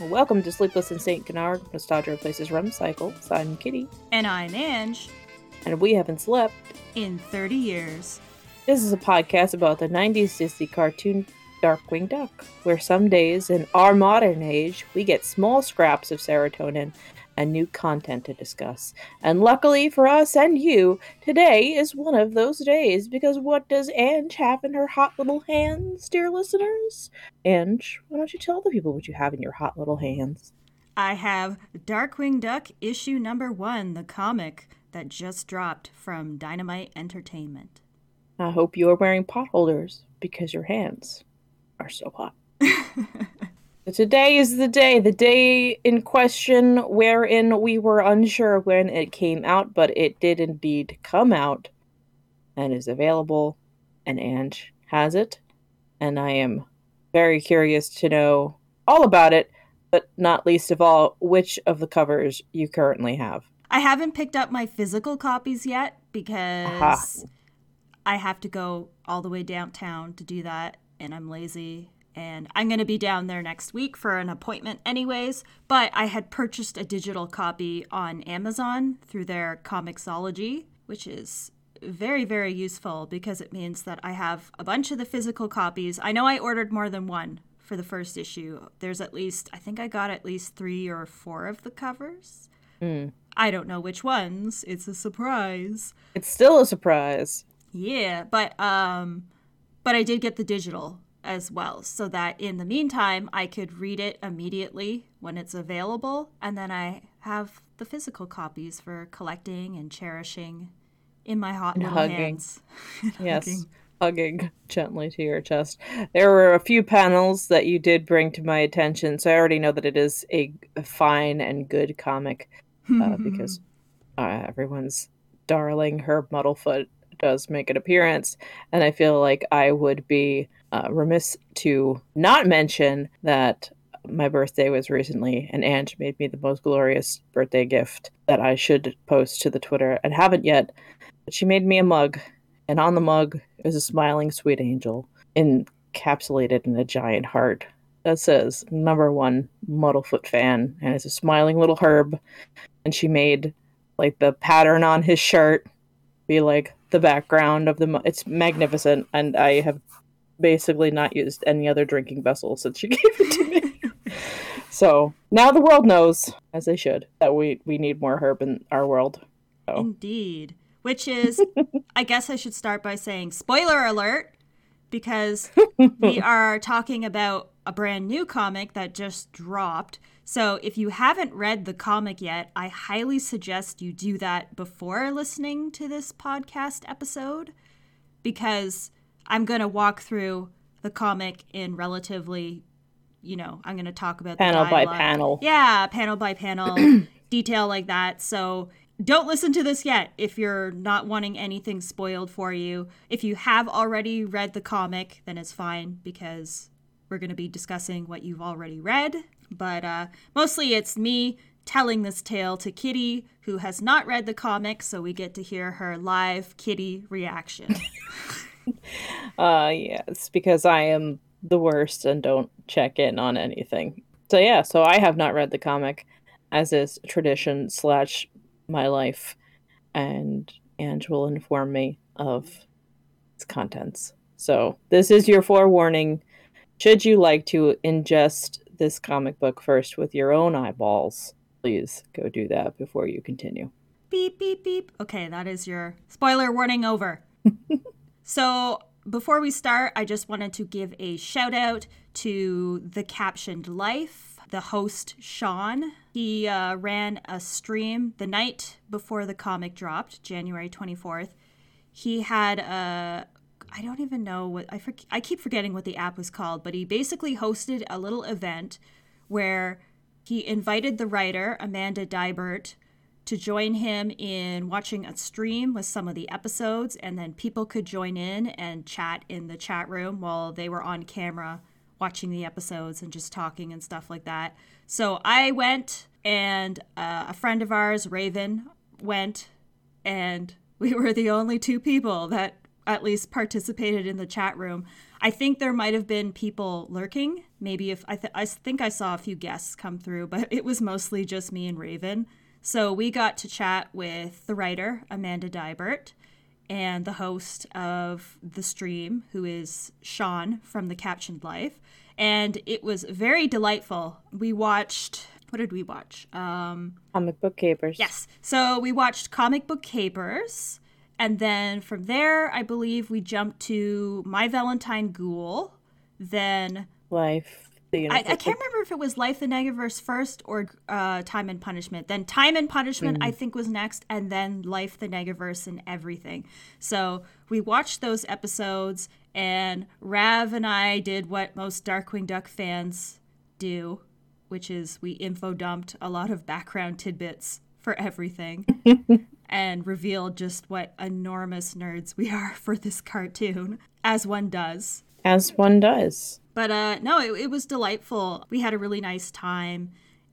Welcome to Sleepless in St. Canard, Nostalgia Replaces REM Cycles. I'm Kitty, And I'm Ange. and we haven't slept. In 30 years. This is a podcast about the 90s Disney cartoon Darkwing Duck, where some days in our modern age we get small scraps of serotonin and new content to discuss. And luckily for us and you, today is one of those days because what does Ange have in her hot little hands, dear listeners? Ange, why don't you tell the people what you have in your hot little hands? I have Darkwing Duck issue number one, the comic that just dropped from Dynamite Entertainment. I hope you are wearing pot holders because your hands are so hot. Today is the day, the day in question wherein we were unsure when it came out, but it did indeed come out and is available, and Ange has it. And I am very curious to know all about it, but not least of all, which of the covers you currently have. I haven't picked up my physical copies yet because Aha. I have to go all the way downtown to do that, and I'm lazy. And I'm going to be down there next week for an appointment, anyways. But I had purchased a digital copy on Amazon through their Comixology, which is very, very useful because it means that I have a bunch of the physical copies. I know I ordered more than one for the first issue. There's at least, I think I got at least three or four of the covers. I don't know which ones. It's a surprise. It's still a surprise. Yeah, but um but I did get the digital as well so that in the meantime I could read it immediately when it's available and then I have the physical copies for collecting and cherishing in my hot And little hugging. hands. Yes. hugging. Hugging gently to your chest. There were a few panels that you did bring to my attention, so I already know that it is a fine and good comic uh, because uh, everyone's darling Herb Muddlefoot does make an appearance, and I feel like I would be uh, remiss to not mention that my birthday was recently, and Ange made me the most glorious birthday gift that I should post to the Twitter and haven't yet. But she made me a mug, and on the mug is a smiling sweet angel encapsulated in a giant heart that says number one Muddlefoot fan, and it's a smiling little herb. And she made like the pattern on his shirt be like the background of the. It's magnificent, and I have basically not used any other drinking vessel since she gave it to me. so now the world knows, as they should, that we we need more herb in our world. So Indeed. Which is, I guess I should start by saying spoiler alert, because we are talking about a brand new comic that just dropped. So if you haven't read the comic yet, I highly suggest you do that before listening to this podcast episode, because I'm going to walk through the comic in relatively, you know, I'm going to talk about the panel by panel. Yeah, panel by panel, detail like that. So don't listen to this yet if you're not wanting anything spoiled for you. If you have already read the comic, then it's fine because we're going to be discussing what you've already read. But uh, mostly it's me telling this tale to Kitty, who has not read the comic, so we get to hear her live Kitty reaction. Uh, yes, because I am the worst and don't check in on anything. So yeah, so I have not read the comic, as is tradition slash my life, and Ange will inform me of its contents. So this is your forewarning. Should you like to ingest this comic book first with your own eyeballs, please go do that before you continue. beep beep beep. Okay that is your spoiler warning over. So before we start i just wanted to give a shout out to the captioned life the host sean. He uh, ran a stream the night before the comic dropped january 24th he had a I don't even know what I for, I keep forgetting what the app was called, but he basically hosted a little event where he invited the writer Amanda Deibert to join him in watching a stream with some of the episodes, and then people could join in and chat in the chat room while they were on camera watching the episodes and just talking and stuff like that. So I went, and uh, a friend of ours, Raven, went, and we were the only two people that at least participated in the chat room. I think there might have been people lurking. Maybe if I, th- I think I saw a few guests come through, but it was mostly just me and Raven. So we got to chat with the writer, Amanda Deibert, and the host of the stream, who is Sean from The Captioned Life. And it was very delightful. We watched, what did we watch? Um, Comic Book Capers. Yes. So we watched Comic Book Capers. And then from there, I believe we jumped to My Valentine Ghoul. Then Life. The I, I can't remember if it was Life the Negaverse first or uh, Time and Punishment. Then Time and Punishment, I think, was next, and then Life the Negaverse and everything. So we watched those episodes, and Rav and I did what most Darkwing Duck fans do, which is we info dumped a lot of background tidbits for everything and reveal just what enormous nerds we are for this cartoon, as one does. As one does. But uh, no, it, it was delightful. We had a really nice time.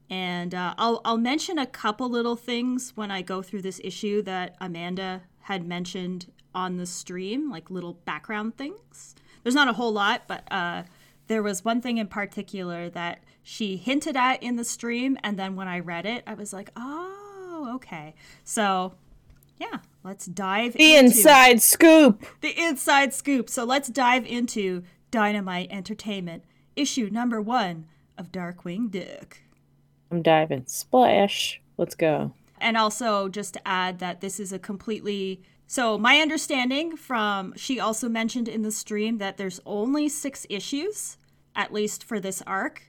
And uh, I'll, I'll mention a couple little things when I go through this issue that Amanda had mentioned on the stream, like little background things. There's not a whole lot, but uh, there was one thing in particular that she hinted at in the stream. And then when I read it, I was like, oh, okay. So yeah, let's dive The into inside scoop. the inside scoop. So let's dive into Dynamite Entertainment, issue number one of Darkwing Duck. I'm diving. Splash. Let's go. And also, just to add that this is a completely. So, my understanding from. She also mentioned in the stream that there's only six issues, at least for this arc.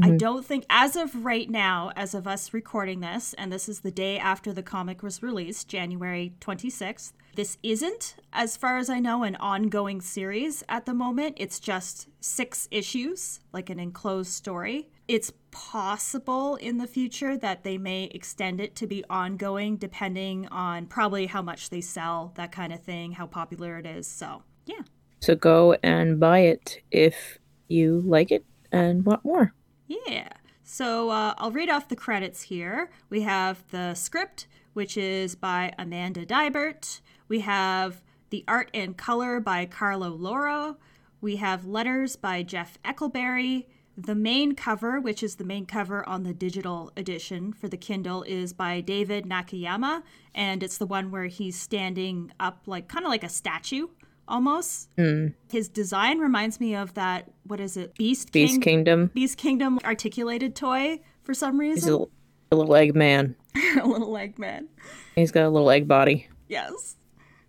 I mm-hmm. don't think, as of right now, as of us recording this, and this is the day after the comic was released, January 26th, this isn't, as far as I know, an ongoing series at the moment. It's just six issues, like an enclosed story. It's possible in the future that they may extend it to be ongoing, depending on probably how much they sell, that kind of thing, how popular it is. So, yeah. So go and buy it if you like it and want more. Yeah. So uh, I'll read off the credits here. We have the script, which is by Amanda Deibert. We have the art and color by Carlo Lauro. We have letters by Jeff Eckleberry. The main cover, which is the main cover on the digital edition for the Kindle, is by David Nakayama, and it's the one where he's standing up like kind of like a statue almost. Mm. His design reminds me of that what is it? Beast Beast King- Kingdom. Beast Kingdom articulated toy for some He's a reason. little, a little egg man. a little egg man. He's got a little egg body. Yes.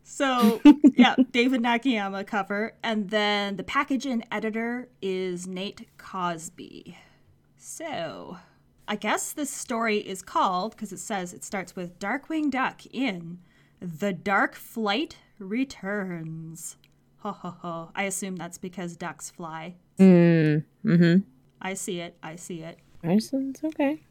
So, yeah, David Nakayama cover. And then the package and editor is Nate Cosby. So, I guess this story is called, because it says it starts with Darkwing Duck in The Dark Flight Returns. Ho ho ho. I assume that's because ducks fly. Mm. Mm-hmm. I see it. I see it. It's okay.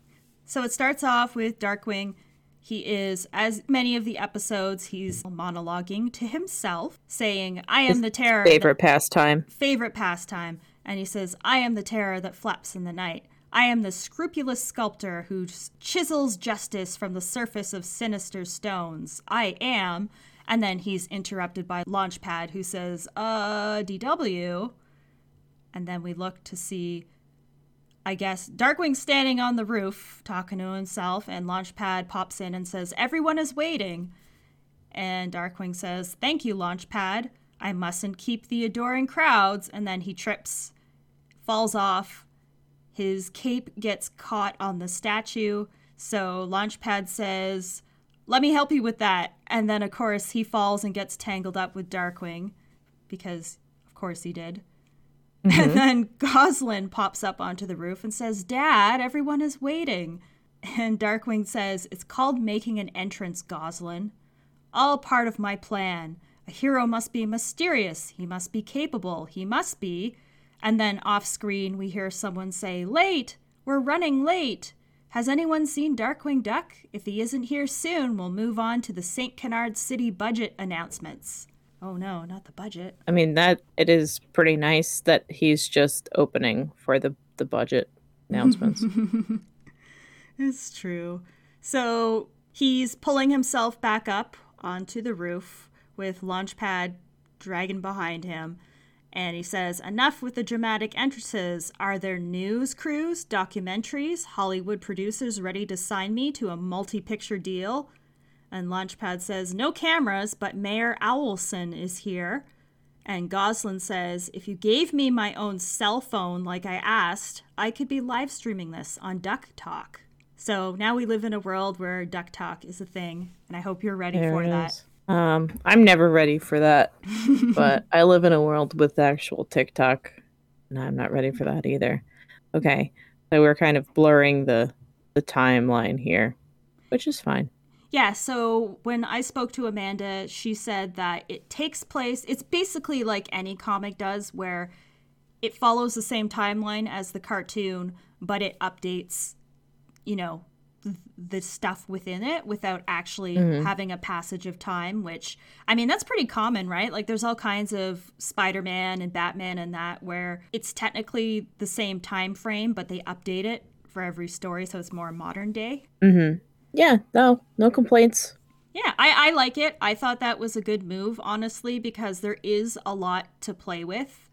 So it starts off with Darkwing. He is, as many of the episodes, he's monologuing to himself, saying, I am the terror. Favorite pastime. favorite pastime. And he says, I am the terror that flaps in the night. I am the scrupulous sculptor who chisels justice from the surface of sinister stones. I am. And then he's interrupted by Launchpad, who says, uh, DW. And then we look to see, I guess, Darkwing standing on the roof talking to himself, and Launchpad pops in and says, Everyone is waiting. And Darkwing says, Thank you, Launchpad. I mustn't keep the adoring crowds. And then he trips, falls off. His cape gets caught on the statue. So Launchpad says, Let me help you with that. And then, of course, he falls and gets tangled up with Darkwing because, of course, he did. And mm-hmm. then Goslin pops up onto the roof and says, Dad, everyone is waiting. And Darkwing says, It's called making an entrance, Goslin. All part of my plan. A hero must be mysterious. He must be capable. He must be. And then off screen, we hear someone say, Late! We're running late! Has anyone seen Darkwing Duck? If he isn't here soon, we'll move on to the St. Canard City budget announcements. Oh no, not the budget. I mean that it is pretty nice that he's just opening for the the budget announcements. It's true. So he's pulling himself back up onto the roof with Launchpad dragon behind him. And he says, Enough with the dramatic entrances. Are there news crews, documentaries, Hollywood producers ready to sign me to a multi picture deal? And Launchpad says, No cameras, but Mayor Owlson is here. And Goslin says, If you gave me my own cell phone like I asked, I could be live streaming this on Duck Talk. So now we live in a world where Duck Talk is a thing, and I hope you're ready There for that. is. Um, I'm never ready for that, but I live in a world with actual TikTok, and I'm not ready for that either. Okay, so we're kind of blurring the the timeline here, which is fine. Yeah, so when I spoke to Amanda, she said that it takes place, it's basically like any comic does, where it follows the same timeline as the cartoon, but it updates, you know, the stuff within it without actually having a passage of time, which, I mean, that's pretty common, right? Like, there's all kinds of Spider Man and Batman and that where it's technically the same time frame, but they update it for every story, so it's more modern day. Mm-hmm. Yeah, no, no complaints. Yeah, I, I like it. I thought that was a good move, honestly, because there is a lot to play with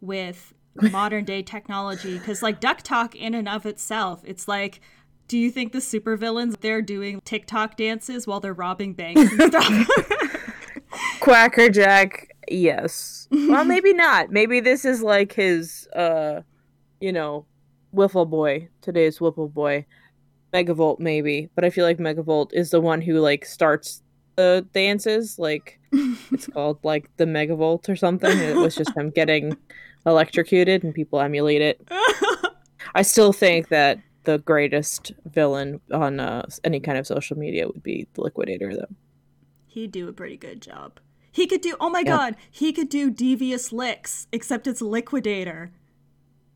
with modern day technology. Because, like, Duck Talk in and of itself, it's like, do you think the supervillains they're doing TikTok dances while they're robbing banks and stuff? Quackerjack, yes. Well, maybe not. Maybe this is like his, uh, you know, Whiffle Boy. Today's Whiffle Boy, Megavolt, maybe. But I feel like Megavolt is the one who like starts the dances. Like it's called like the Megavolt or something. It was just him getting electrocuted, and people emulate it. I still think that the greatest villain on uh, any kind of social media would be the Liquidator, though. He'd do a pretty good job. He could do, oh my Yeah. god, he could do Devious Licks, except it's Liquidator.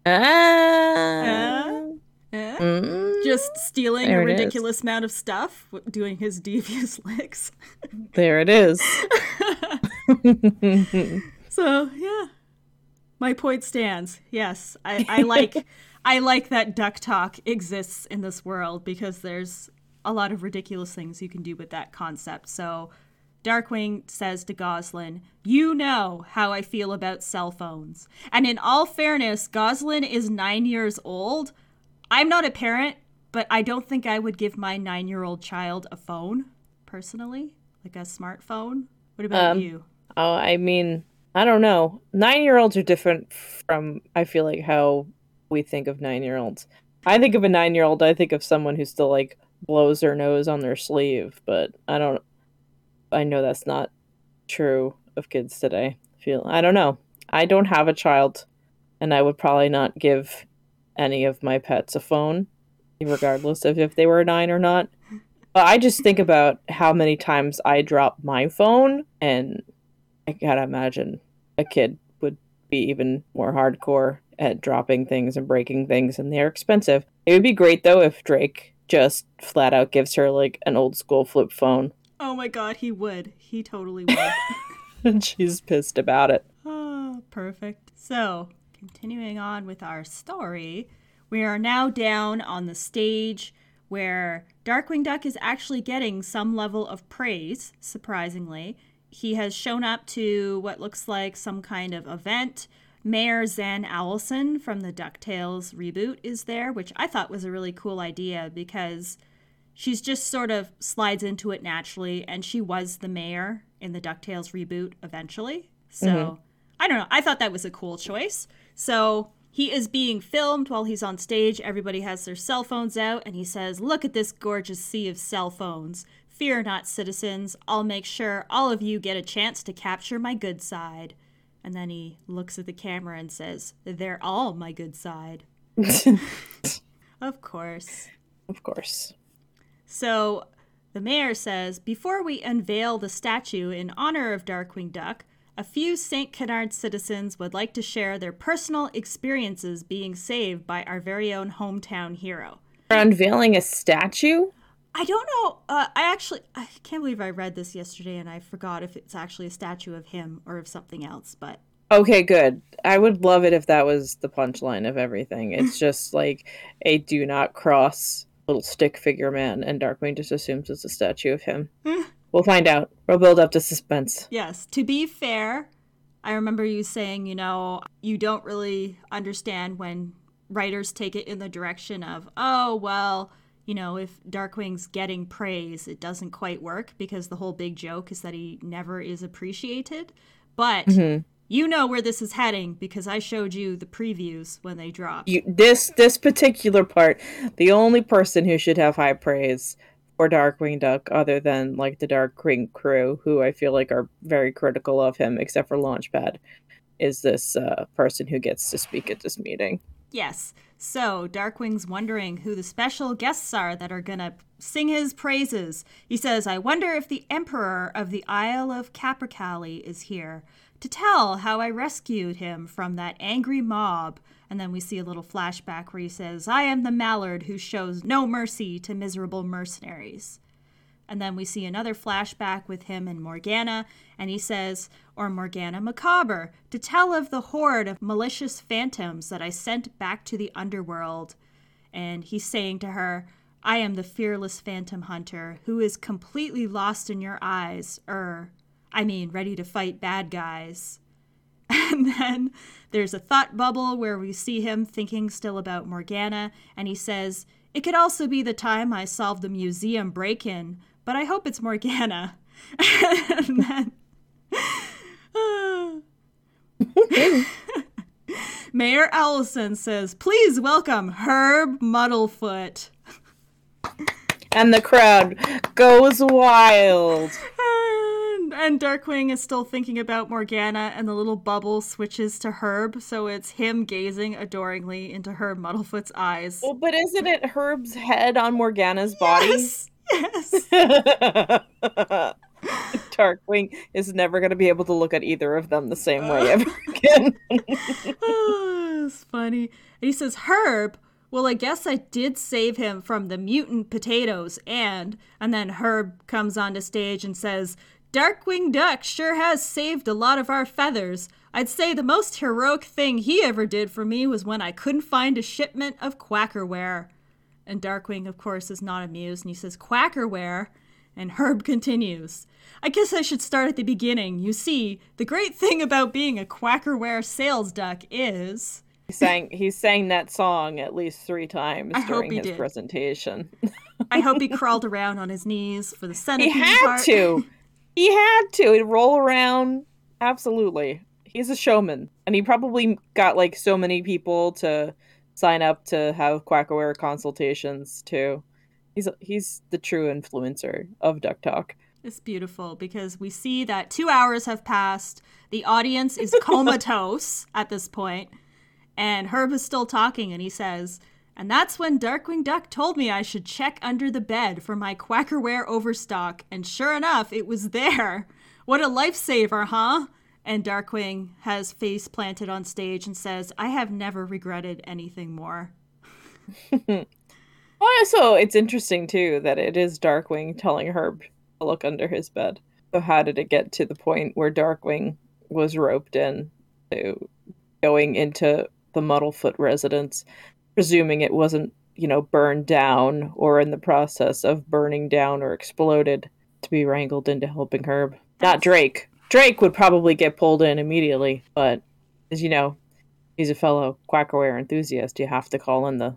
Ah. Eh? Mm, Just stealing There a is. ridiculous amount of stuff, doing his Devious Licks. there it is. So yeah, my point stands. Yes, I, I like I like that duck talk exists in this world because there's a lot of ridiculous things you can do with that concept. So Darkwing says to Goslin, "You know how I feel about cell phones." And in all fairness, Goslin is nine years old. I'm not a parent, but I don't think I would give my nine-year-old child a phone personally, like a smartphone. What about Um, you? oh, I mean, I don't know. Nine year olds are different from, I feel like, how we think of nine year olds. I think of a nine year old, I think of someone who still, like, blows their nose on their sleeve, but I don't, I know that's not true of kids today. Feel, I don't know. I don't have a child, and I would probably not give any of my pets a phone, regardless of if they were nine or not. But I just think about how many times I drop my phone, and I gotta imagine a kid would be even more hardcore at dropping things and breaking things, and they're expensive. It would be great though if Drake just flat out gives her like an old school flip phone, Oh my god, he would. He totally would. and she's pissed about it. oh, perfect. So, continuing on with our story, we are now down on the stage where Darkwing Duck is actually getting some level of praise, surprisingly. He has shown up to what looks like some kind of event. Mayor Zan Owlson from the DuckTales reboot is there, which I thought was a really cool idea because she's just sort of slides into it naturally and she was the mayor in the DuckTales reboot eventually. So, mm-hmm. I don't know. I thought that was a cool choice. So, he is being filmed while he's on stage. Everybody has their cell phones out and he says, "Look at this gorgeous sea of cell phones. Fear not, citizens. I'll make sure all of you get a chance to capture my good side." And then he looks at the camera and says, "They're all my good side." Of course. Of course. So the mayor says before we unveil the statue in honor of Darkwing Duck, a few St. Canard citizens would like to share their personal experiences being saved by our very own hometown hero. We're unveiling a statue? I don't know. Uh, I actually, I can't believe I read this yesterday and I forgot if it's actually a statue of him or of something else. But Okay, good. I would love it if that was the punchline of everything. It's just like a do not cross little stick figure man, and Darkwing just assumes it's a statue of him. we'll find out. We'll build up to suspense. yes, to be fair, I remember you saying, you know, you don't really understand when writers take it in the direction of, oh, well, you know, if Darkwing's getting praise, it doesn't quite work because the whole big joke is that he never is appreciated. But mm-hmm. you know where this is heading because I showed you the previews when they dropped. You, this this particular part, the only person who should have high praise for Darkwing Duck, other than like the Darkwing crew, who I feel like are very critical of him, except for Launchpad, is this uh, person who gets to speak at this meeting. Yes. So Darkwing's wondering who the special guests are that are gonna sing his praises. He says, I wonder if the Emperor of the Isle of Capercaillie is here to tell how I rescued him from that angry mob. And then we see a little flashback where he says, I am the mallard who shows no mercy to miserable mercenaries. And then we see another flashback with him and Morgana, and he says, or Morgana Macabre, to tell of the horde of malicious phantoms that I sent back to the underworld. And he's saying to her, I am the fearless phantom hunter who is completely lost in your eyes, er, I mean, ready to fight bad guys. And then there's a thought bubble where we see him thinking still about Morgana, and he says, It could also be the time I solved the museum break in, but I hope it's Morgana. and then. Mayor Owlson says, Please welcome Herb Muddlefoot. And the crowd goes wild. And, and Darkwing is still thinking about Morgana, and the little bubble switches to Herb, so it's him gazing adoringly into Herb Muddlefoot's eyes. Well, but isn't it Herb's head on Morgana's body? Yes. Yes. Darkwing is never going to be able to look at either of them the same way ever again. oh, it's funny. And he says, Herb, well, I guess I did save him from the mutant potatoes, and. And then Herb comes onto stage and says, Darkwing Duck sure has saved a lot of our feathers. I'd say the most heroic thing he ever did for me was when I couldn't find a shipment of quackerware. And Darkwing, of course, is not amused and he says, Quackerware. And Herb continues, I guess I should start at the beginning. You see, the great thing about being a Quackerware sales duck is. He sang, he sang that song at least three times I during his did. presentation. I hope he crawled around on his knees for the centipede He had part. to. He had to. He'd roll around. Absolutely. He's a showman. And he probably got like so many people to sign up to have Quackerware consultations too. He's he's the true influencer of Duck Talk. It's beautiful because we see that two hours have passed. The audience is comatose at this point, and Herb is still talking, and he says, "And that's when Darkwing Duck told me I should check under the bed for my Quackerware overstock, and sure enough, it was there. What a lifesaver, huh?" And Darkwing has face planted on stage and says, I have never regretted anything more. Oh, also, it's interesting, too, that it is Darkwing telling Herb to look under his bed. So, how did it get to the point where Darkwing was roped in to going into the Muddlefoot residence, presuming it wasn't, you know, burned down or in the process of burning down or exploded to be wrangled into helping Herb? Not Drake. Drake would probably get pulled in immediately, but as you know, he's a fellow Quackerware enthusiast. You have to call in the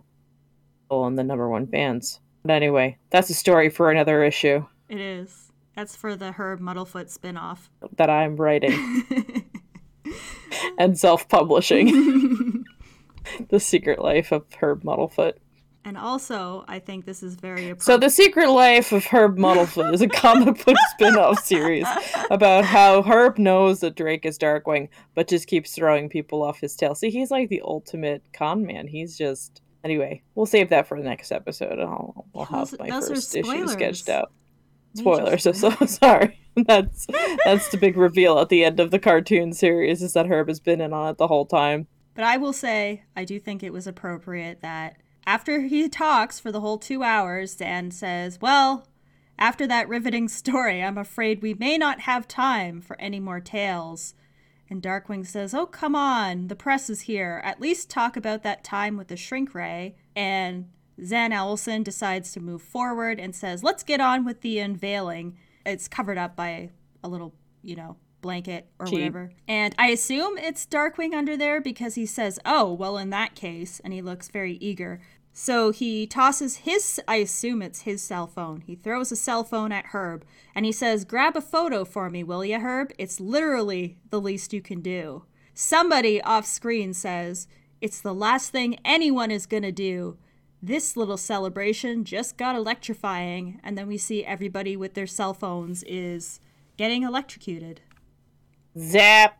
in the number one fans. But anyway, that's a story for another issue. It is. That's for the Herb Muddlefoot spinoff that I'm writing and self-publishing. the Secret Life of Herb Muddlefoot. And also, I think this is very appropriate. So, The Secret Life of Herb Muddlefoot is a comic book spin off series about how Herb knows that Drake is Darkwing, but just keeps throwing people off his tail. See, he's like the ultimate con man. He's just. Anyway, we'll save that for the next episode. and I'll, I'll have those, my those first issue sketched out. Spoilers. So, so sorry. That's that's the big reveal at the end of the cartoon series is that Herb has been in on it the whole time. But I will say, I do think it was appropriate that after he talks for the whole two hours and says, Well, after that riveting story, I'm afraid we may not have time for any more tales. And Darkwing says, Oh, come on, the press is here. At least talk about that time with the shrink ray. And Zan Owlson decides to move forward and says, Let's get on with the unveiling. It's covered up by a little, you know, blanket or Cheap. whatever. And I assume it's Darkwing under there because he says, "Oh, well, in that case," and he looks very eager. So he tosses his, I assume it's his cell phone. He throws a cell phone at Herb and he says, Grab a photo for me, will ya, Herb? It's literally the least you can do. Somebody off screen says, It's the last thing anyone is gonna do. This little celebration just got electrifying. And then we see everybody with their cell phones is getting electrocuted. Zap.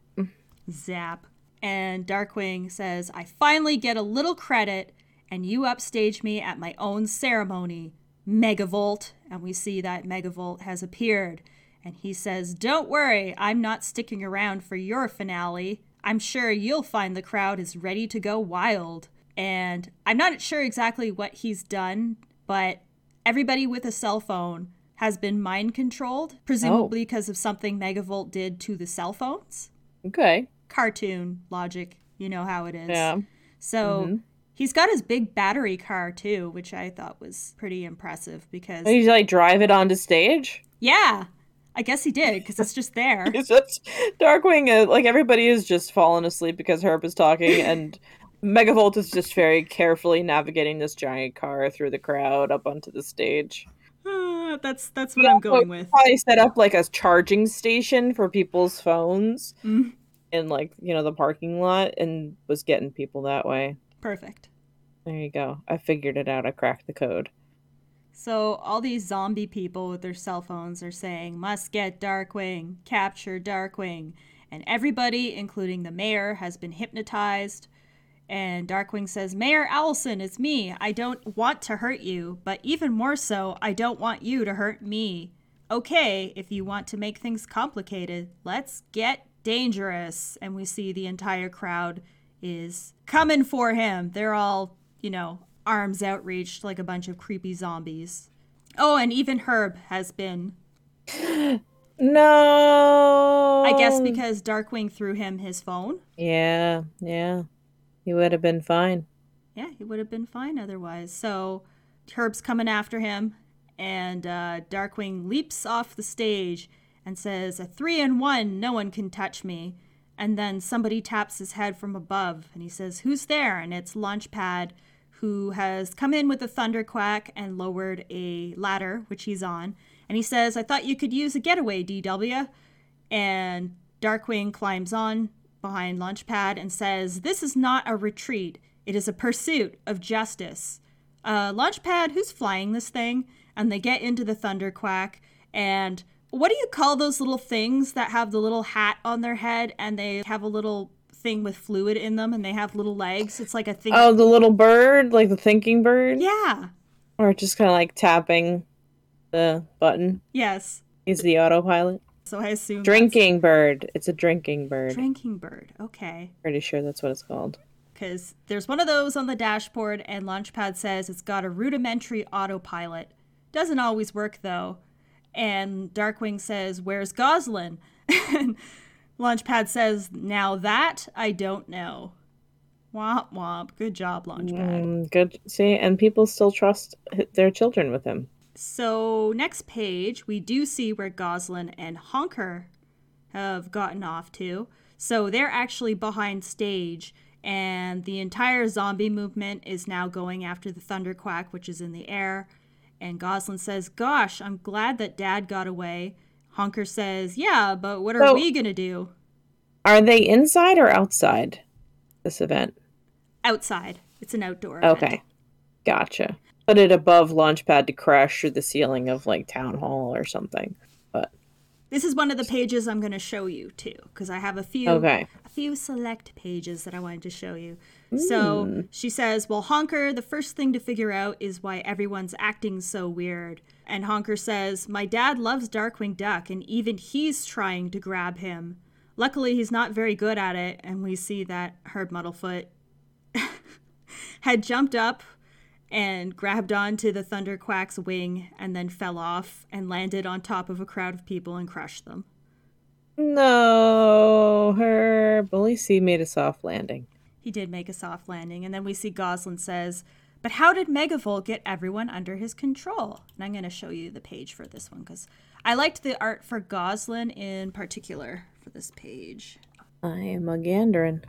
Zap. And Darkwing says, I finally get a little credit, and you upstage me at my own ceremony, Megavolt. And we see that Megavolt has appeared. And he says, Don't worry, I'm not sticking around for your finale. I'm sure you'll find the crowd is ready to go wild. And I'm not sure exactly what he's done, but everybody with a cell phone has been mind controlled, presumably oh. because of something Megavolt did to the cell phones Okay. cartoon logic. You know how it is. Yeah. So mm-hmm. He's got his big battery car too, which I thought was pretty impressive because you like drive it onto stage? yeah, I guess he did because it's just there. It's just Darkwing. Uh, like everybody is just falling asleep because Herb is talking, and Megavolt is just very carefully navigating this giant car through the crowd up onto the stage. Uh, that's that's what I'm going with. Probably set up like a charging station for people's phones Mm. in like you know the parking lot, and was getting people that way. Perfect. There you go. I figured it out. I cracked the code. So all these zombie people with their cell phones are saying, "Must get Darkwing, capture Darkwing," and everybody, including the mayor, has been hypnotized. And Darkwing says, "Mayor Owlson, it's me. I don't want to hurt you, but even more so, I don't want you to hurt me. Okay, if you want to make things complicated, let's get dangerous." And we see the entire crowd is coming for him. They're all, you know, arms outreached like a bunch of creepy zombies. Oh, and even Herb has been, No. I guess, because Darkwing threw him his phone. Yeah, yeah. He would have been fine. Yeah, he would have been fine otherwise. So Herb's coming after him, and uh, Darkwing leaps off the stage and says, A three and one, no one can touch me. And then somebody taps his head from above, and he says, Who's there? And it's Launchpad, who has come in with a thunderquack and lowered a ladder, which he's on. And he says, I thought you could use a getaway, DW. And Darkwing climbs on behind Launchpad and says, This is not a retreat. It is a pursuit of justice. Uh, Launchpad, who's flying this thing? And they get into the Thunderquack. And what do you call those little things that have the little hat on their head and they have a little thing with fluid in them and they have little legs? It's like a thing. Oh, the little bird, like the thinking bird? Yeah. Or just kind of like tapping the button. Yes. Is the autopilot. So I assume. that's- Drinking bird. It's a drinking bird. Drinking bird. Okay. Pretty sure that's what it's called. because there's one of those on the dashboard, and Launchpad says it's got a rudimentary autopilot. Doesn't always work though. And Darkwing says, Where's Goslin? and Launchpad says, Now that I don't know. Womp womp. Good job, Launchpad. Mm, good. See, and people still trust their children with him. So, next page, we do see where Goslin and Honker have gotten off to. So, they're actually behind stage, and the entire zombie movement is now going after the Thunderquack, which is in the air. And Goslin says, Gosh, I'm glad that Dad got away. Honker says, Yeah, but what are So- we going to do? Are they inside or outside this event? Outside. It's an outdoor event. Okay. Gotcha. Put it above Launchpad to crash through the ceiling of like Town Hall or something. This is one of the pages I'm going to show you too, because I have a few Okay. a few select pages that I wanted to show you. So hmm. she says, "Well, Honker, the first thing to figure out is why everyone's acting so weird." And Honker says, "My dad loves Darkwing Duck, and even he's trying to grab him. Luckily, he's not very good at it." And we see that Herb Muddlefoot had jumped up and grabbed onto the Thunderquack's wing and then fell off and landed on top of a crowd of people and crushed them. no, her bully C made a soft landing. He did make a soft landing, and then we see Goslin says, But how did Megavolt get everyone under his control? And I'm going to show you the page for this one because I liked the art for Goslin in particular for this page. I am a Gandrin.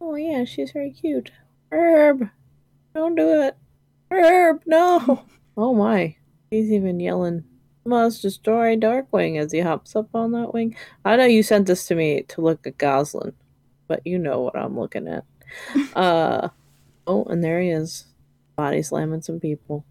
Oh yeah, she's very cute. Herb, don't do it. Herb, no. oh my, he's even yelling. Must destroy Darkwing as he hops up on that wing. I know you sent this to me to look at Goslin, but you know what I'm looking at. uh oh, and there he is, body slamming some people.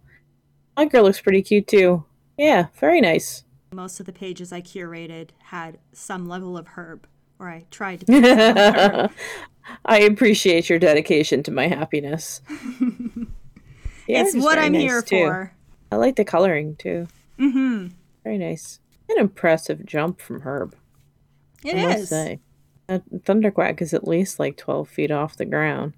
My girl looks pretty cute too. Yeah, very nice. Most of the pages I curated had some level of herb, or I tried to. I appreciate your dedication to my happiness. it's what I'm nice here too. for. I like the coloring too. Mm-hmm. Very nice. An impressive jump from Herb. It I is. Say. Thunderquack is at least like 12 feet off the ground.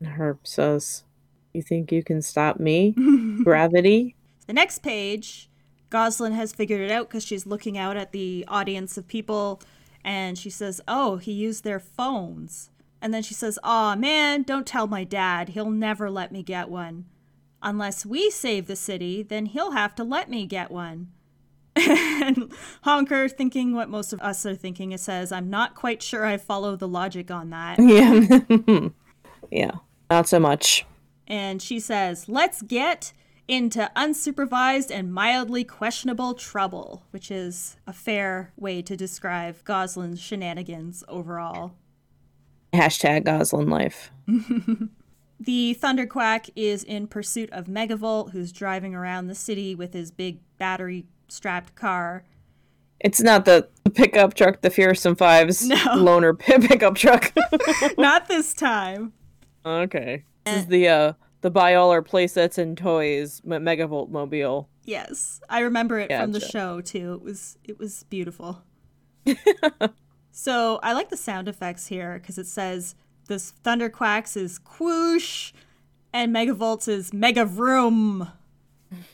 And Herb says, You think you can stop me? Gravity? The next page, Goslin has figured it out because she's looking out at the audience of people and she says, Oh, he used their phones. And then she says, Aw, man, don't tell my dad. He'll never let me get one. Unless we save the city, then he'll have to let me get one. and Honker, thinking what most of us are thinking, it says, I'm not quite sure I follow the logic on that. Yeah. yeah, not so much. And she says, Let's get into unsupervised and mildly questionable trouble, which is a fair way to describe Goslin's shenanigans overall. Hashtag Goslin life. the Thunderquack is in pursuit of Megavolt, who's driving around the city with his big battery strapped car. It's not the pickup truck, the Fearsome Fives no. loaner pickup truck. not this time. Okay. This is the uh the buy all our playsets and toys Megavolt mobile. Yes, I remember it gotcha. from the show too. It was it was beautiful. so I like the sound effects here because it says this Thunderquacks is Quoosh, and Megavolt's is Mega Vroom.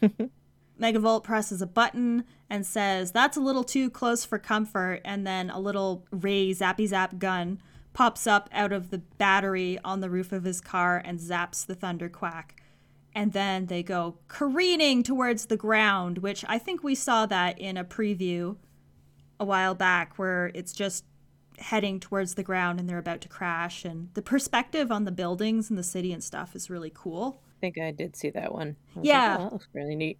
Megavolt presses a button and says, That's a little too close for comfort. And then a little ray zappy zap gun pops up out of the battery on the roof of his car and zaps the Thunderquack. And then they go careening towards the ground, which I think we saw that in a preview a while back where it's just heading towards the ground and they're about to crash. And the perspective on the buildings and the city and stuff is really cool. I think I did see that one. Yeah. Like, oh, that looks really neat.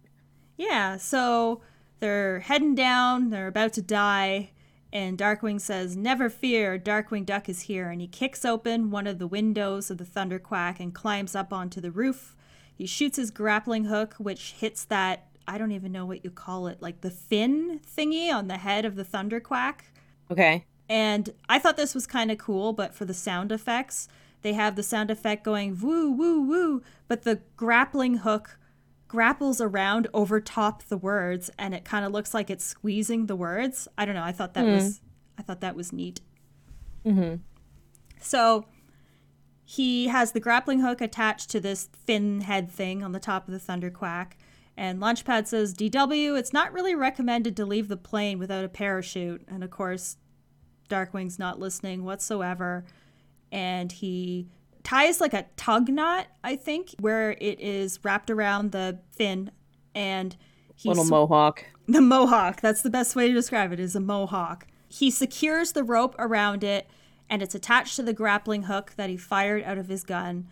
Yeah. So they're heading down, they're about to die and Darkwing says, Never fear, Darkwing Duck is here. And he kicks open one of the windows of the Thunderquack and climbs up onto the roof. He shoots his grappling hook, which hits that, I don't even know what you call it, like the fin thingy on the head of the Thunderquack. Okay. And I thought this was kind of cool, but for the sound effects, they have the sound effect going woo, woo, woo, but the grappling hook grapples around over top the words and it kind of looks like it's squeezing the words. I don't know. I thought that mm. was I thought that was neat. hmm So he has the grappling hook attached to this fin head thing on the top of the Thunderquack. And Launchpad says, DW, it's not really recommended to leave the plane without a parachute. And of course, Darkwing's not listening whatsoever. And he ties like a tug knot, I think, where it is wrapped around the fin and he little mohawk. The mohawk. That's the best way to describe it. Is a mohawk. He secures the rope around it and it's attached to the grappling hook that he fired out of his gun.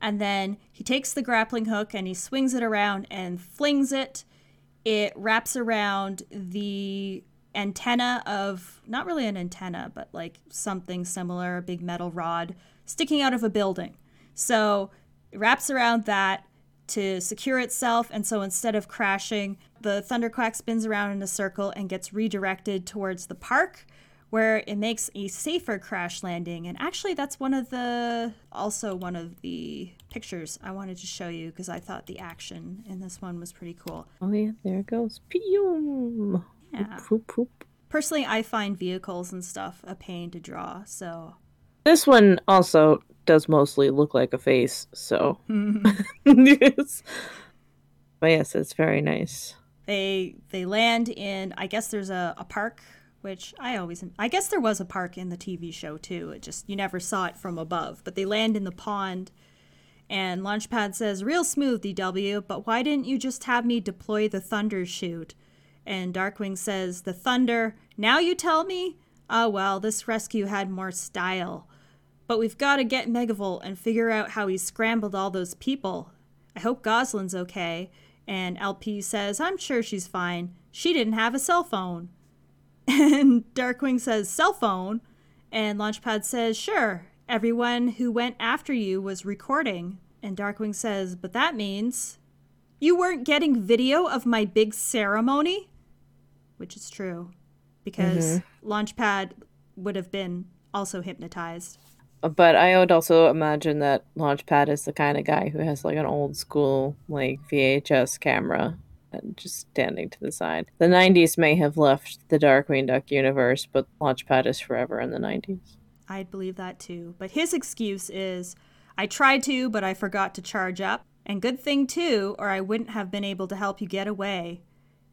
And then he takes the grappling hook and he swings it around and flings it. It wraps around the antenna of not really an antenna, but like something similar, a big metal rod sticking out of a building. So it wraps around that to secure itself. And so instead of crashing, the Thunderquack spins around in a circle and gets redirected towards the park where it makes a safer crash landing. And actually, that's one of the, also one of the pictures I wanted to show you because I thought the action in this one was pretty cool. Oh, yeah, there it goes. Pew! Yeah. Poop, poop. Personally, I find vehicles and stuff a pain to draw, so this one also does mostly look like a face, so. yes. Mm-hmm. But yes, it's very nice. They they land in I guess there's a, a park, which I always I guess there was a park in the TV show too. It just you never saw it from above. But they land in the pond and Launchpad says, Real smooth, DW, but why didn't you just have me deploy the thunder chute? And Darkwing says, The thunder, now you tell me? Ah, well, this rescue had more style. But we've got to get Megavolt and figure out how he scrambled all those people. I hope Goslin's okay. And LP says, I'm sure she's fine. She didn't have a cell phone. And Darkwing says, Cell phone? And Launchpad says, Sure. Everyone who went after you was recording. And Darkwing says, But that means you weren't getting video of my big ceremony? Which is true, because mm-hmm. Launchpad would have been also hypnotized. But I would also imagine that Launchpad is the kind of guy who has like an old school, like VHS camera and just standing to the side. The 90s may have left the Darkwing Duck universe, but Launchpad is forever in the 90s. I'd believe that too. But his excuse is I tried to, but I forgot to charge up. And good thing too, or I wouldn't have been able to help you get away.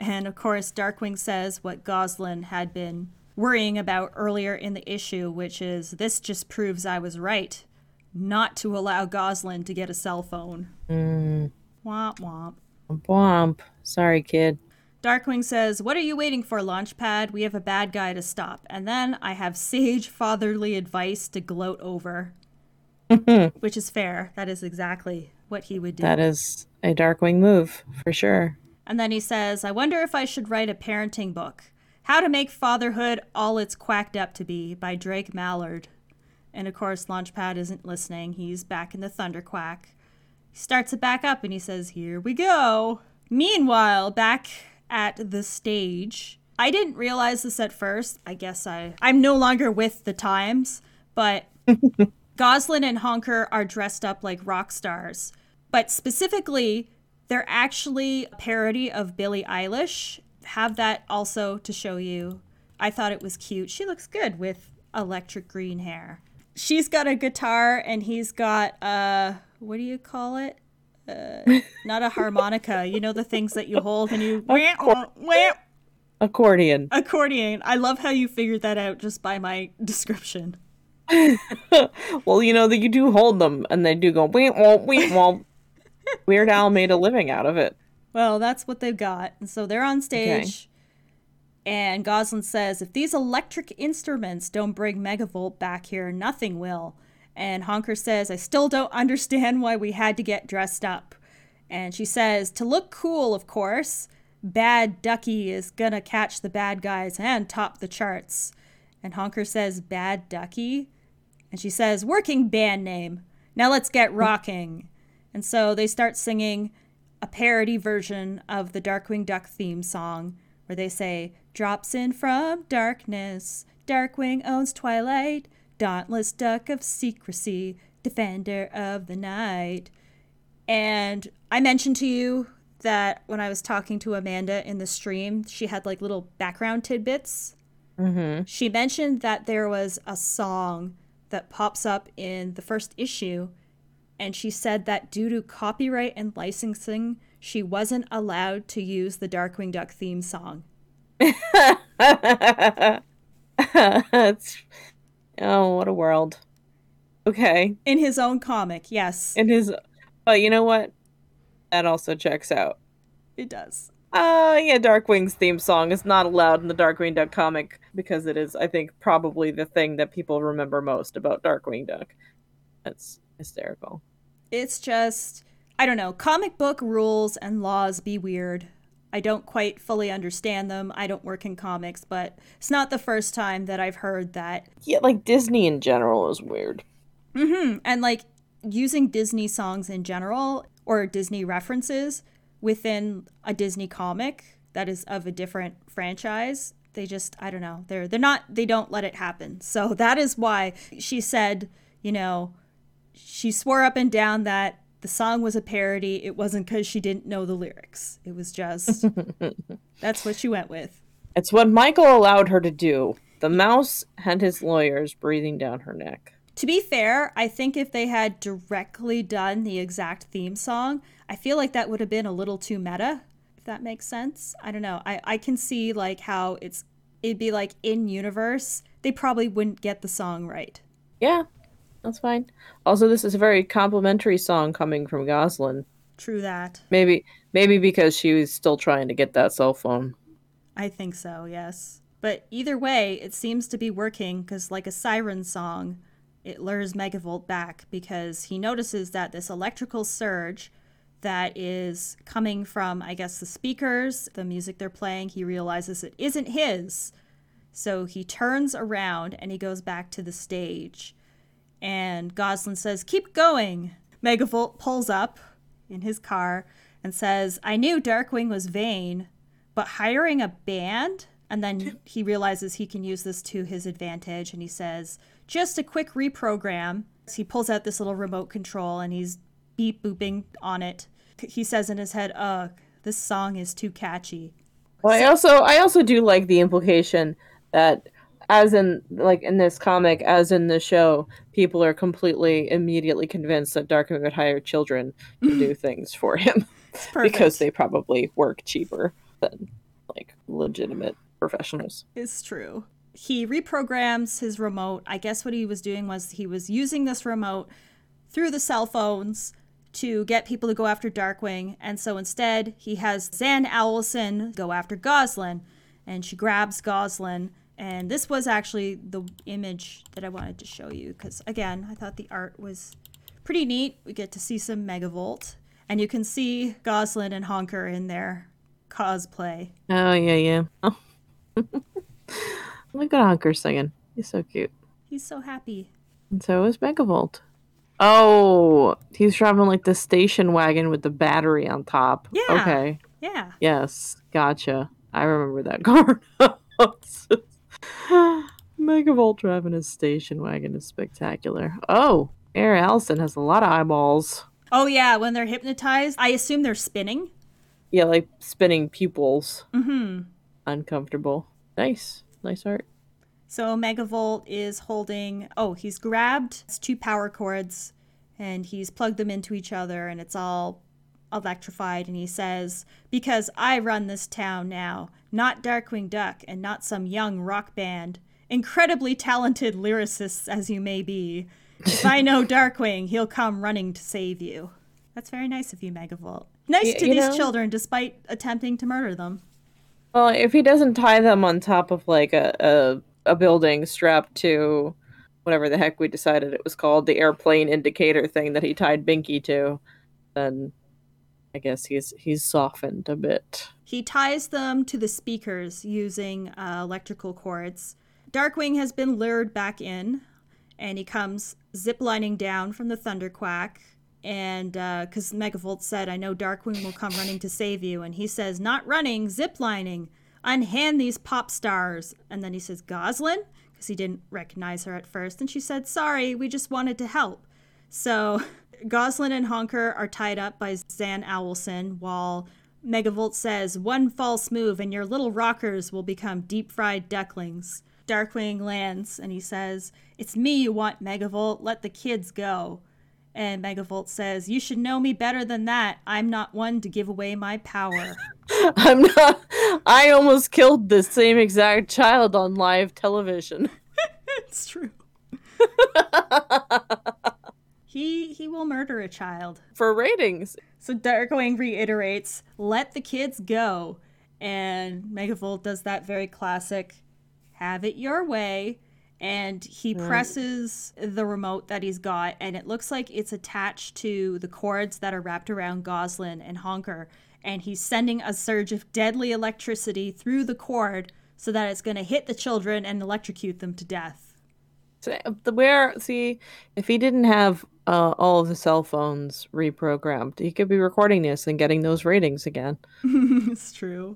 And of course, Darkwing says what Gosalyn had been worrying about earlier in the issue, which is this just proves I was right not to allow Gosalyn to get a cell phone. Mm. Womp womp. Womp. Sorry, kid. Darkwing says, What are you waiting for, Launchpad? We have a bad guy to stop. And then I have sage fatherly advice to gloat over. Which is fair. That is exactly what he would do. That is a Darkwing move, for sure. And then he says, I wonder if I should write a parenting book. How to Make Fatherhood All It's Quacked Up to Be by Drake Mallard. And of course, Launchpad isn't listening. He's back in the Thunderquack. He starts it back up and he says, Here we go. Meanwhile, back at the stage. I didn't realize this at first. I guess I I'm no longer with the times, but Gosalyn and Honker are dressed up like rock stars. But specifically, they're actually a parody of Billie Eilish. Have that also to show you. I thought it was cute. She looks good with electric green hair. She's got a guitar and he's got uh what do you call it? Uh, not a harmonica. You know the things that you hold and you accordion. Accordion. I love how you figured that out just by my description. well, you know that you do hold them, and they do go wait womp wait womp. Weird Al made a living out of it. Well, that's what they've got, and so they're on stage. Okay. And Gosalyn says, if these electric instruments don't bring Megavolt back here, nothing will. And Honker says, I still don't understand why we had to get dressed up. And she says, to look cool, of course. Bad Ducky is gonna catch the bad guys and top the charts. And Honker says, Bad Ducky? And she says, Working band name. Now let's get rocking. And so they start singing a parody version of the Darkwing Duck theme song where they say, Drops in from darkness, Darkwing owns twilight dauntless duck of secrecy, defender of the night. And I mentioned to you that when I was talking to Amanda in the stream, she had like little background tidbits. Mm-hmm. She mentioned that there was a song that pops up in the first issue, and she said that due to copyright and licensing, she wasn't allowed to use the Darkwing Duck theme song. That's Oh, what a world. Okay. In his own comic, yes. In his But you know what? That also checks out. It does. Uh yeah, Darkwing's theme song is not allowed in the Darkwing Duck comic because it is, I think, probably the thing that people remember most about Darkwing Duck. That's hysterical. It's just I don't know, comic book rules and laws be weird. I don't quite fully understand them. I don't work in comics, but it's not the first time that I've heard that. Yeah, like Disney in general is weird. Mm-hmm. And like using Disney songs in general or Disney references within a Disney comic that is of a different franchise, they just I don't know. They're they're not they don't let it happen. So that is why she said, you know, she swore up and down that the song was a parody. It wasn't because she didn't know the lyrics. It was just that's what she went with. It's what Michael allowed her to do. The mouse and his lawyers breathing down her neck. To be fair, I think if they had directly done the exact theme song, I feel like that would have been a little too meta, if that makes sense. I don't know. I, I can see like how it's it'd be like in universe, they probably wouldn't get the song right. Yeah, that's fine. Also, this is a very complimentary song coming from Gosalyn. True that. Maybe maybe because she was still trying to get that cell phone. I think so, yes. But either way, it seems to be working because, like a siren song, it lures Megavolt back because he notices that this electrical surge that is coming from, I guess, the speakers, the music they're playing, he realizes it isn't his. So he turns around and he goes back to the stage. And Gosalyn says, Keep going. Megavolt pulls up in his car and says, I knew Darkwing was vain, but hiring a band? And then he realizes he can use this to his advantage and he says, Just a quick reprogram. He pulls out this little remote control and he's beep booping on it. He says in his head, Ugh, this song is too catchy. Well, I also I also do like the implication that as in like in this comic as in the show people are completely immediately convinced that darkwing would hire children to do things for him. Because they probably work cheaper than like legitimate professionals. It's true. He reprograms his remote. I guess what he was doing was he was using this remote through the cell phones to get people to go after darkwing. And so instead he has zan owlson go after Gosalyn, and she grabs gosalyn and this was actually the image that I wanted to show you because, again, I thought the art was pretty neat. We get to see some Megavolt, and you can see Gosalyn and Honker in their cosplay. Oh, yeah, yeah. Oh. Look at Honker singing. He's so cute. He's so happy. And so is Megavolt. Oh, he's driving like the station wagon with the battery on top. Yeah. Okay. Yeah. Yes. Gotcha. I remember that car. Megavolt driving his station wagon is spectacular. Oh, Air Allison has a lot of eyeballs. Oh yeah, when they're hypnotized, I assume they're spinning. Yeah, like spinning pupils. Mm-hmm. Uncomfortable. Nice. Nice art. So Megavolt is holding oh, he's grabbed two power cords and he's plugged them into each other and it's all electrified and he says, Because I run this town now, not Darkwing Duck and not some young rock band. Incredibly talented lyricists as you may be. If I know Darkwing, he'll come running to save you. That's very nice of you, Megavolt. Nice y- to these know, children despite attempting to murder them. Well, if he doesn't tie them on top of like a, a, a building strapped to whatever the heck we decided it was called, the airplane indicator thing that he tied Binkie to, then I guess he's he's softened a bit. He ties them to the speakers using uh, electrical cords. Darkwing has been lured back in, and he comes ziplining down from the Thunderquack. And because uh, Megavolt said, I know Darkwing will come running to save you. And he says, Not running, ziplining. Unhand these pop stars. And then he says, "Gosalyn," Because he didn't recognize her at first. And she said, Sorry, we just wanted to help. So Gosalyn and Honker are tied up by Zan Owlson while Megavolt says, One false move and your little rockers will become deep fried ducklings. Darkwing lands and he says, It's me you want, Megavolt. Let the kids go. And Megavolt says, You should know me better than that. I'm not one to give away my power. I'm not. I almost killed the same exact child on live television. it's true. He he will murder a child for ratings. So Darkwing reiterates, "Let the kids go," and Megavolt does that very classic, "Have it your way." And he presses the remote that he's got, and it looks like it's attached to the cords that are wrapped around Gosalyn and Honker. And he's sending a surge of deadly electricity through the cord so that it's going to hit the children and electrocute them to death. So uh, the where see if he didn't have uh, all of the cell phones reprogrammed, he could be recording this and getting those ratings again. it's true.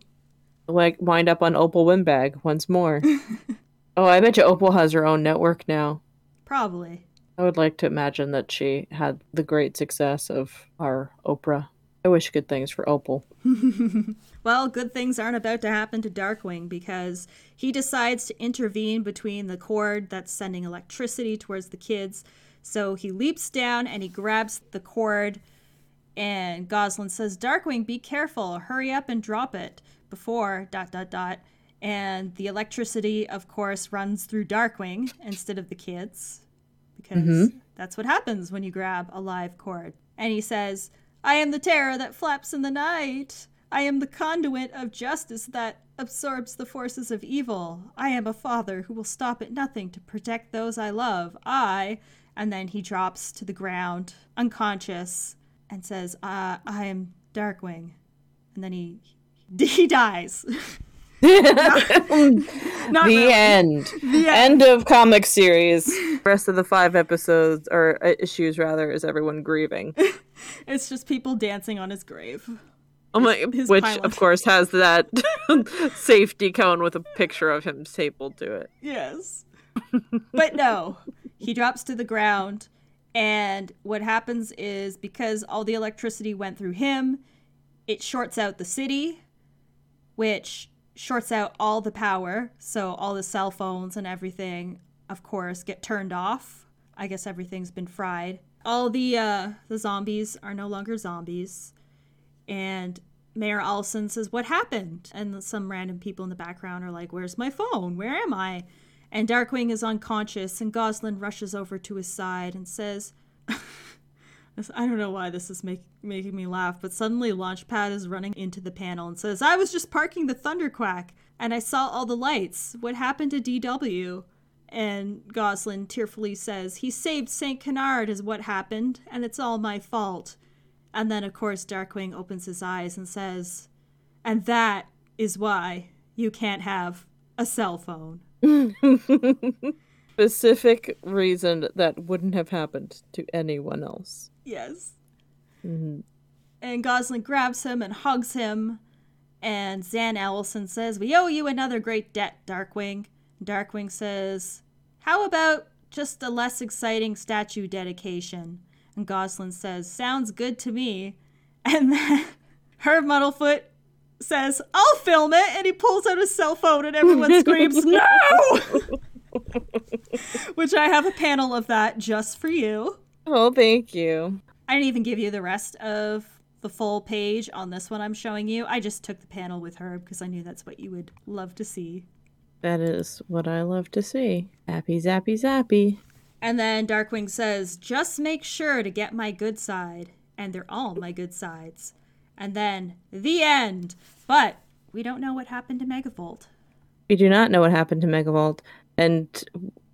Like wind up on Opal Windbag once more. oh, I bet you Opal has her own network now. Probably. I would like to imagine that she had the great success of our Oprah. I wish good things for Opal. well, good things aren't about to happen to Darkwing because he decides to intervene between the cord that's sending electricity towards the kids. So he leaps down and he grabs the cord. And Gosalyn says, Darkwing, be careful. Hurry up and drop it before dot dot dot. And the electricity, of course, runs through Darkwing instead of the kids because mm-hmm. that's what happens when you grab a live cord. And he says, I am the terror that flaps in the night. I am the conduit of justice that absorbs the forces of evil. I am a father who will stop at nothing to protect those I love. I. And then he drops to the ground, unconscious, and says, uh, I am Darkwing. And then he he dies. Not the really. end. The end. end of comic series. The rest of the five episodes or uh, issues rather is everyone grieving. it's just people dancing on his grave. Oh my, his which pylon. of course has that safety cone with a picture of him stapled to it. Yes. but no, he drops to the ground and what happens is because all the electricity went through him, it shorts out the city, which shorts out all the power. So all the cell phones and everything, of course, get turned off. I guess everything's been fried. All the uh, the zombies are no longer zombies, and Mayor Owlson says, "What happened?" And some random people in the background are like, "Where's my phone? Where am I?" And Darkwing is unconscious, and Gosalyn rushes over to his side and says. I don't know why this is make, making me laugh, but suddenly Launchpad is running into the panel and says, I was just parking the Thunderquack and I saw all the lights. What happened to DW? And Gosalyn tearfully says, He saved St. Canard, is what happened, and it's all my fault. And then, of course, Darkwing opens his eyes and says, And that is why you can't have a cell phone. Specific reason that wouldn't have happened to anyone else. Yes. Mm-hmm. And Gosalyn grabs him and hugs him. And Zan Owlson says, We owe you another great debt, Darkwing. Darkwing says, How about just a less exciting statue dedication? And Gosalyn says, Sounds good to me. And then Herb Muddlefoot says, I'll film it. And he pulls out his cell phone and everyone screams, No! Which I have a panel of that just for you. Oh, thank you. I didn't even give you the rest of the full page on this one I'm showing you. I just took the panel with her because I knew that's what you would love to see. That is what I love to see. Happy, zappy, zappy. And then Darkwing says, just make sure to get my good side. And they're all my good sides. And then the end. But we don't know what happened to Megavolt. We do not know what happened to Megavolt. And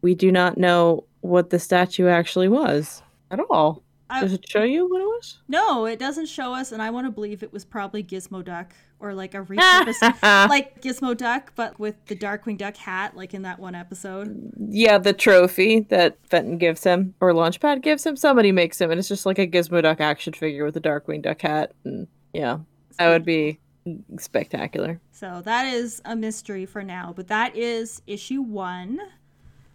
we do not know what the statue actually was at all. I, Does it show you what it was? No, it doesn't show us, and I want to believe it was probably Gizmo Duck or like a repurposed, like Gizmo Duck, but with the Darkwing Duck hat, like in that one episode. Yeah, the trophy that Fenton gives him or Launchpad gives him. Somebody makes him, and it's just like a Gizmo Duck action figure with a Darkwing Duck hat, and yeah, that would be spectacular. So that is a mystery for now, but that is issue one.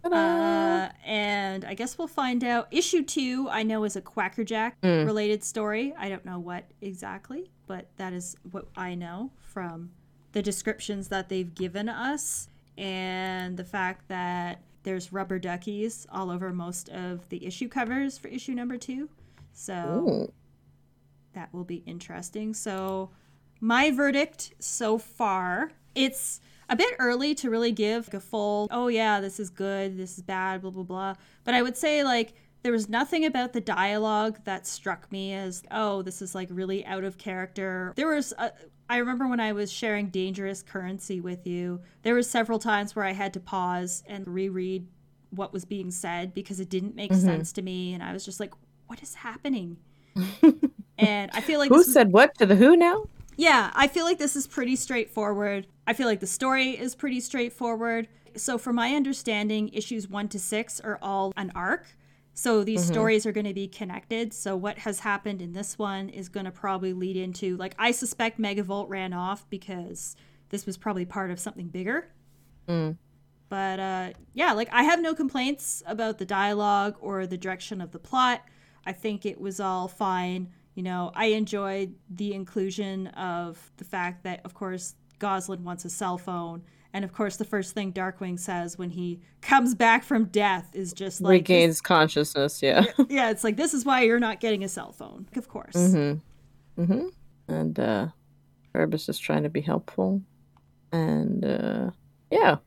Uh, and I guess we'll find out. Issue two, I know, is a Quackerjack mm. related story. I don't know what exactly, but that is what I know from the descriptions that they've given us and the fact that there's rubber duckies all over most of the issue covers for issue number two. So Ooh. That will be interesting. So, my verdict so far, it's a bit early to really give a full, oh yeah, this is good, this is bad, blah, blah, blah. But I would say, like, there was nothing about the dialogue that struck me as, oh, this is like really out of character. There was, a, I remember when I was sharing Dangerous Currency with you, there were several times where I had to pause and reread what was being said because it didn't make mm-hmm. sense to me. And I was just like, what is happening? and I feel like. Who said what to the who now? Yeah, I feel like this is pretty straightforward. I feel like the story is pretty straightforward. So, from my understanding, issues one to six are all an arc. So, these mm-hmm. stories are going to be connected. So, what has happened in this one is going to probably lead into, like, I suspect Megavolt ran off because this was probably part of something bigger. Mm. But uh, yeah, like, I have no complaints about the dialogue or the direction of the plot. I think it was all fine. You know, I enjoyed the inclusion of the fact that, of course, Gosalyn wants a cell phone. And of course, the first thing Darkwing says when he comes back from death is just like regains consciousness. Yeah, yeah. It's like this is why you're not getting a cell phone, of course. Mm-hmm. Mm-hmm. And uh, Herb is just trying to be helpful, and uh, yeah,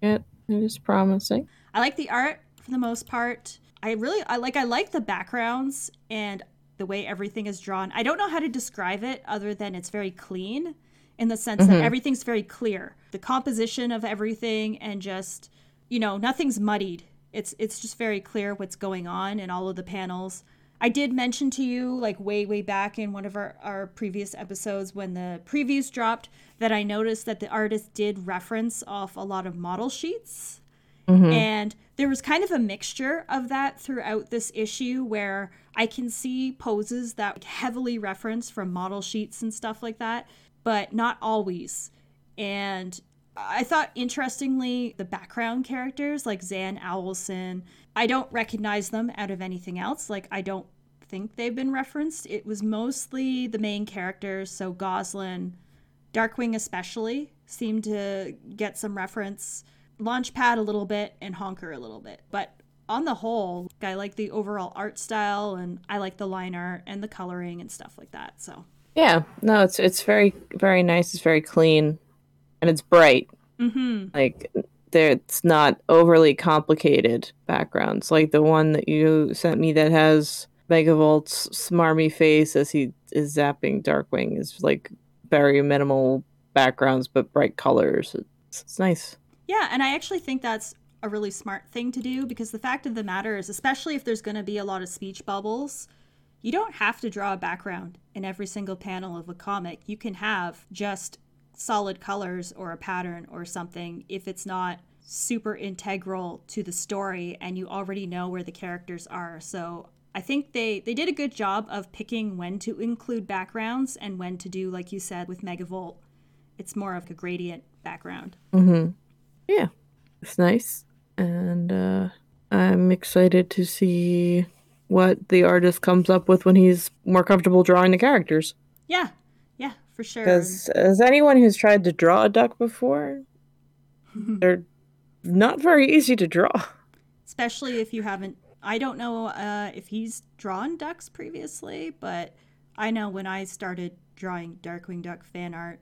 it, it is promising. I like the art for the most part. I really I like I like the backgrounds and the way everything is drawn. I don't know how to describe it other than it's very clean in the sense mm-hmm. that everything's very clear. The composition of everything and just, you know, nothing's muddied. It's it's just very clear what's going on in all of the panels. I did mention to you, like way, way back in one of our, our previous episodes when the previews dropped, that I noticed that the artist did reference off a lot of model sheets. Mm-hmm. And there was kind of a mixture of that throughout this issue where I can see poses that heavily reference from model sheets and stuff like that, but not always. And I thought interestingly, the background characters like Zan Owlson, I don't recognize them out of anything else. Like, I don't think they've been referenced. It was mostly the main characters, so Gosalyn, Darkwing especially, seemed to get some reference. Launchpad a little bit, and Honker a little bit. But on the whole, I like the overall art style, and I like the line art and the coloring and stuff like that. So yeah, no, it's it's very very nice. It's very clean and it's bright. Mm-hmm. Like there, it's not overly complicated backgrounds. Like the one that you sent me that has Megavolt's smarmy face as he is zapping Darkwing is like very minimal backgrounds but bright colors. It's, it's nice. Yeah, and I actually think that's a really smart thing to do because the fact of the matter is, especially if there's going to be a lot of speech bubbles, you don't have to draw a background in every single panel of a comic. You can have just solid colors or a pattern or something if it's not super integral to the story and you already know where the characters are. So I think they they did a good job of picking when to include backgrounds and when to do like you said with Megavolt. It's more of a gradient background. Mhm. Yeah. It's nice and uh I'm excited to see what the artist comes up with when he's more comfortable drawing the characters. Yeah, yeah, for sure. Because as anyone who's tried to draw a duck before, they're not very easy to draw. Especially if you haven't. I don't know uh, if he's drawn ducks previously, but I know when I started drawing Darkwing Duck fan art,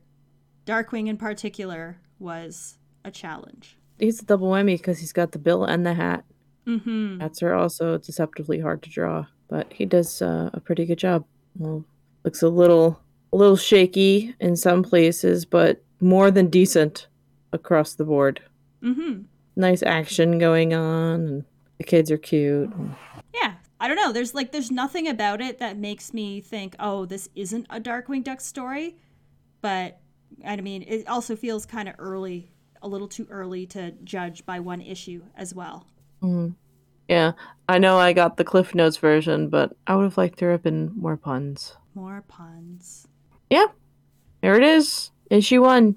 Darkwing in particular was a challenge. He's a double whammy because he's got the bill and the hat. Mm-hmm. Hats are also deceptively hard to draw, but he does uh, a pretty good job. Well, looks a little a little shaky in some places, but more than decent across the board. Mm-hmm. Nice action going on, and the kids are cute. Yeah, I don't know. There's like there's nothing about it that makes me think, oh, this isn't a Darkwing Duck story. But I mean, it also feels kind of early, a little too early to judge by one issue as well. Mm. Yeah, I know I got the Cliff Notes version, but I would have liked there have been more puns. More puns. Yeah, there it is. Issue one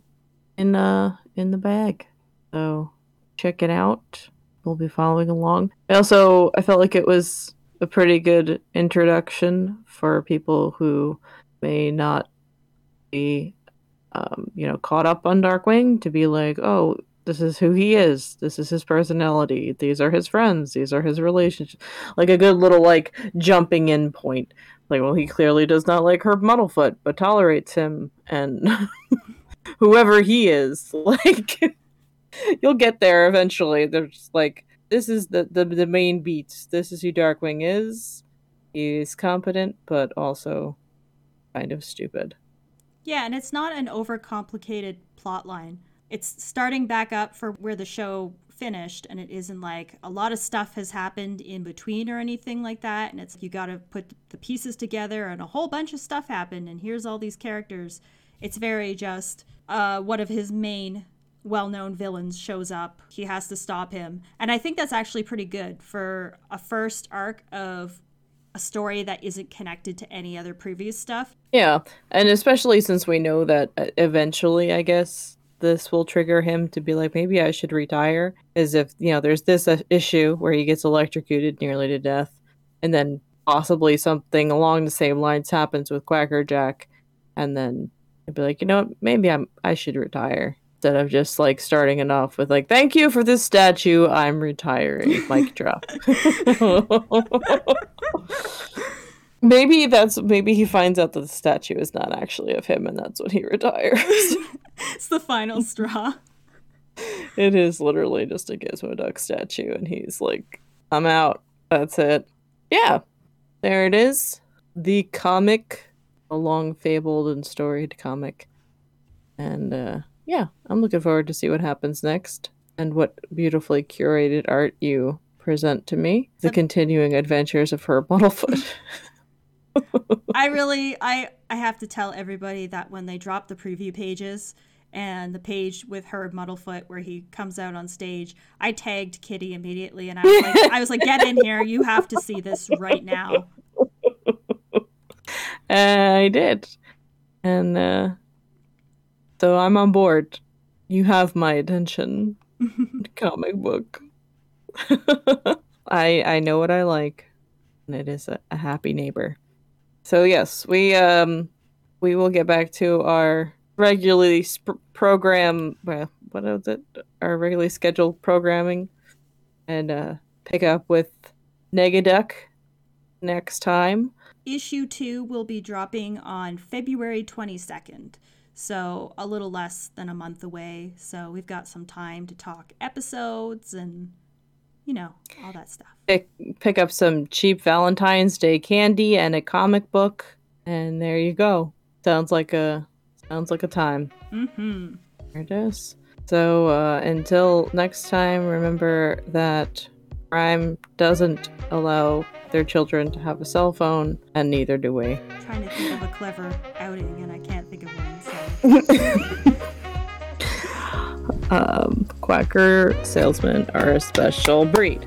in uh in the bag. So check it out. We'll be following along. I also I felt like it was a pretty good introduction for people who may not be um, you know, caught up on Darkwing to be like, oh, this is who he is. This is his personality. These are his friends. These are his relationships. Like a good little like jumping in point like, well, he clearly does not like Herb Muddlefoot, but tolerates him, and whoever he is, like, you'll get there eventually. They're like, this is the, the the main beats. This is who Darkwing is. He's competent, but also kind of stupid. Yeah, and it's not an overcomplicated plot line. It's starting back up for where the show finished and it isn't like a lot of stuff has happened in between or anything like that and it's you got to put the pieces together and a whole bunch of stuff happened and here's all these characters. It's very just uh, one of his main well-known villains shows up. He has to stop him. And i think that's actually pretty good for a first arc of a story that isn't connected to any other previous stuff yeah and especially since we know that uh, eventually i guess this will trigger him to be like, maybe I should retire. Is if, you know, there's this uh, issue where he gets electrocuted nearly to death, and then possibly something along the same lines happens with Quackerjack, and then he'd be like, you know what, maybe I'm I should retire. Instead of just like starting it off with like, thank you for this statue, I'm retiring. Mic drop. Maybe that's maybe he finds out that the statue is not actually of him, and that's when he retires. it's the final straw. It is literally just a Gizmo Duck statue, and he's like, "I'm out. That's it." Yeah, there it is. the comic, a long fabled and storied comic. And uh, yeah, I'm looking forward to see what happens next and what beautifully curated art you present to me. The continuing adventures of Herb Muddlefoot. I really I I have to tell everybody that when they drop the preview pages and the page with Herb Muddlefoot where he comes out on stage, I tagged Kitty immediately and I was like I was like, get in here, you have to see this right now. I did. And uh so I'm on board. You have my attention. Comic book. I I know what I like, and it is a, a happy neighbor. So yes, we um we will get back to our regularly sp- program. Well, what is it? Our regularly scheduled programming, and uh, pick up with Negaduck next time. Issue two will be dropping on February twenty second. So a little less than a month away. So we've got some time to talk episodes and you know, all that stuff. Pick, pick up some cheap Valentine's Day candy and a comic book, and there you go. Sounds like a sounds like a time. Mm-hmm. There it is. So uh, until next time, remember that crime doesn't allow their children to have a cell phone, and neither do we. I'm trying to think of a clever outing, and I can't think of one. Um, quacker salesmen are a special breed.